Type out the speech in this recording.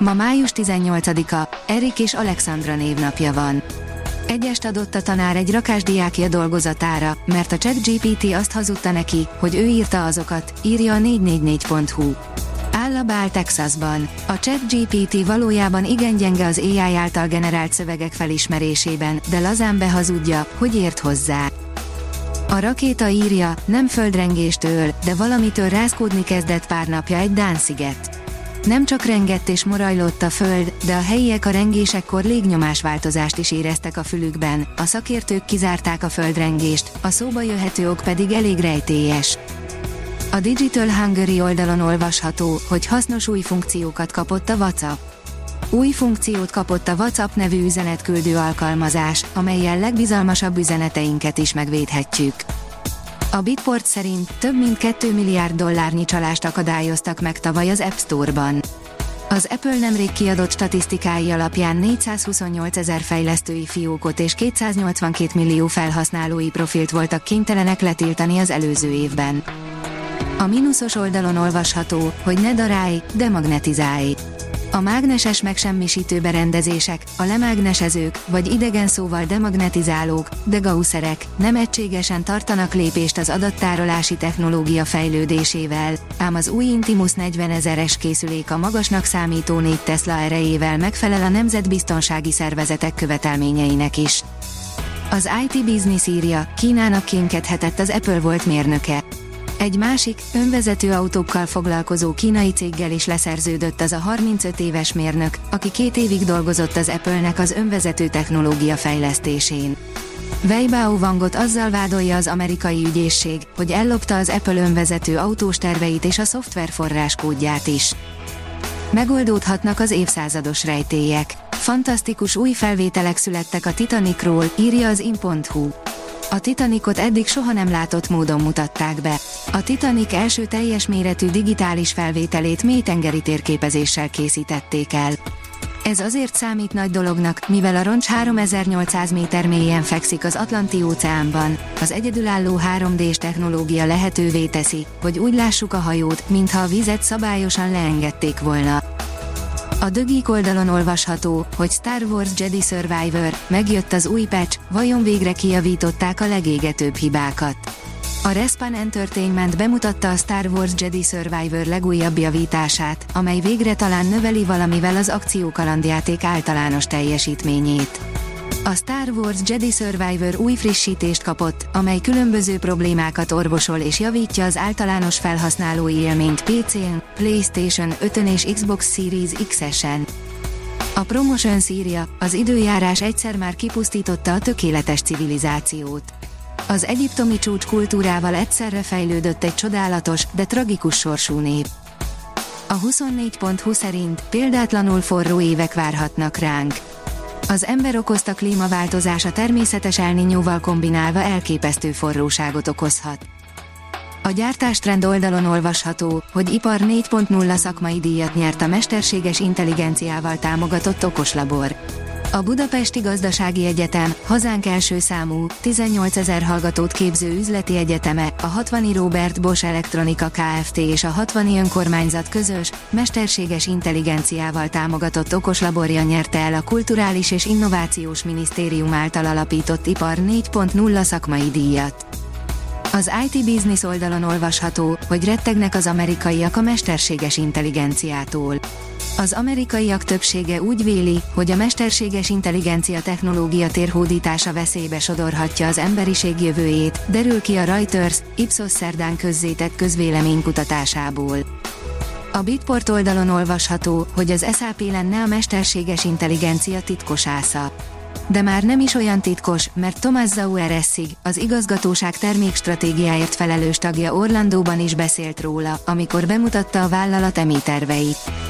Ma május 18-a, Erik és Alexandra névnapja van. Egyest adott a tanár egy rakásdiákja dolgozatára, mert a ChatGPT azt hazudta neki, hogy ő írta azokat, írja a 444.hu. Áll a Bál Texasban. A ChatGPT valójában igen gyenge az AI által generált szövegek felismerésében, de lazán behazudja, hogy ért hozzá. A rakéta írja, nem földrengést öl, de valamitől rázkódni kezdett pár napja egy Dánsziget. Nem csak rengett és morajlott a föld, de a helyiek a rengésekkor légnyomásváltozást is éreztek a fülükben, a szakértők kizárták a földrengést, a szóba jöhető ok pedig elég rejtélyes. A Digital Hungary oldalon olvasható, hogy hasznos új funkciókat kapott a WhatsApp. Új funkciót kapott a WhatsApp nevű üzenetküldő alkalmazás, amelyel legbizalmasabb üzeneteinket is megvédhetjük. A Bitport szerint több mint 2 milliárd dollárnyi csalást akadályoztak meg tavaly az App Store-ban. Az Apple nemrég kiadott statisztikái alapján 428 ezer fejlesztői fiókot és 282 millió felhasználói profilt voltak kénytelenek letiltani az előző évben. A mínuszos oldalon olvasható, hogy ne darálj, demagnetizálj. A mágneses megsemmisítő berendezések, a lemágnesezők, vagy idegen szóval demagnetizálók, de gausszerek nem egységesen tartanak lépést az adattárolási technológia fejlődésével, ám az új Intimus 40 ezeres készülék a magasnak számító 4 Tesla erejével megfelel a nemzetbiztonsági szervezetek követelményeinek is. Az IT Business írja, Kínának kénkedhetett az Apple volt mérnöke. Egy másik, önvezető autókkal foglalkozó kínai céggel is leszerződött az a 35 éves mérnök, aki két évig dolgozott az Apple-nek az önvezető technológia fejlesztésén. Weibao Wangot azzal vádolja az amerikai ügyészség, hogy ellopta az Apple önvezető autós terveit és a szoftver forráskódját is. Megoldódhatnak az évszázados rejtélyek. Fantasztikus új felvételek születtek a Titanicról, írja az in.hu. A Titanicot eddig soha nem látott módon mutatták be. A Titanic első teljes méretű digitális felvételét mélytengeri térképezéssel készítették el. Ez azért számít nagy dolognak, mivel a roncs 3800 méter mélyen fekszik az Atlanti óceánban. Az egyedülálló 3D-s technológia lehetővé teszi, hogy úgy lássuk a hajót, mintha a vizet szabályosan leengedték volna. A dögik oldalon olvasható, hogy Star Wars Jedi Survivor, megjött az új patch, vajon végre kijavították a legégetőbb hibákat. A Respawn Entertainment bemutatta a Star Wars Jedi Survivor legújabb javítását, amely végre talán növeli valamivel az akciókalandjáték általános teljesítményét. A Star Wars Jedi Survivor új frissítést kapott, amely különböző problémákat orvosol és javítja az általános felhasználói élményt PC-n, PlayStation 5 és Xbox Series X-esen. A Promotion írja, az időjárás egyszer már kipusztította a tökéletes civilizációt. Az egyiptomi csúcs kultúrával egyszerre fejlődött egy csodálatos, de tragikus sorsú nép. A 24.20 szerint példátlanul forró évek várhatnak ránk. Az ember okozta klímaváltozás a természetes elninyóval kombinálva elképesztő forróságot okozhat. A gyártástrend oldalon olvasható, hogy Ipar 4.0 szakmai díjat nyert a mesterséges intelligenciával támogatott okoslabor. A Budapesti Gazdasági Egyetem, hazánk első számú, 18 ezer hallgatót képző üzleti egyeteme, a 60 Robert Bosch Elektronika Kft. és a 60 önkormányzat közös, mesterséges intelligenciával támogatott okoslaborja nyerte el a Kulturális és Innovációs Minisztérium által alapított Ipar 4.0 szakmai díjat. Az IT Business oldalon olvasható, hogy rettegnek az amerikaiak a mesterséges intelligenciától. Az amerikaiak többsége úgy véli, hogy a mesterséges intelligencia technológia térhódítása veszélybe sodorhatja az emberiség jövőjét, derül ki a Reuters, Ipsos szerdán közzétett közvéleménykutatásából. A Bitport oldalon olvasható, hogy az SAP lenne a mesterséges intelligencia titkos ásza. De már nem is olyan titkos, mert Thomas Zauer Essig, az igazgatóság termékstratégiáért felelős tagja Orlandóban is beszélt róla, amikor bemutatta a vállalat emi terveit.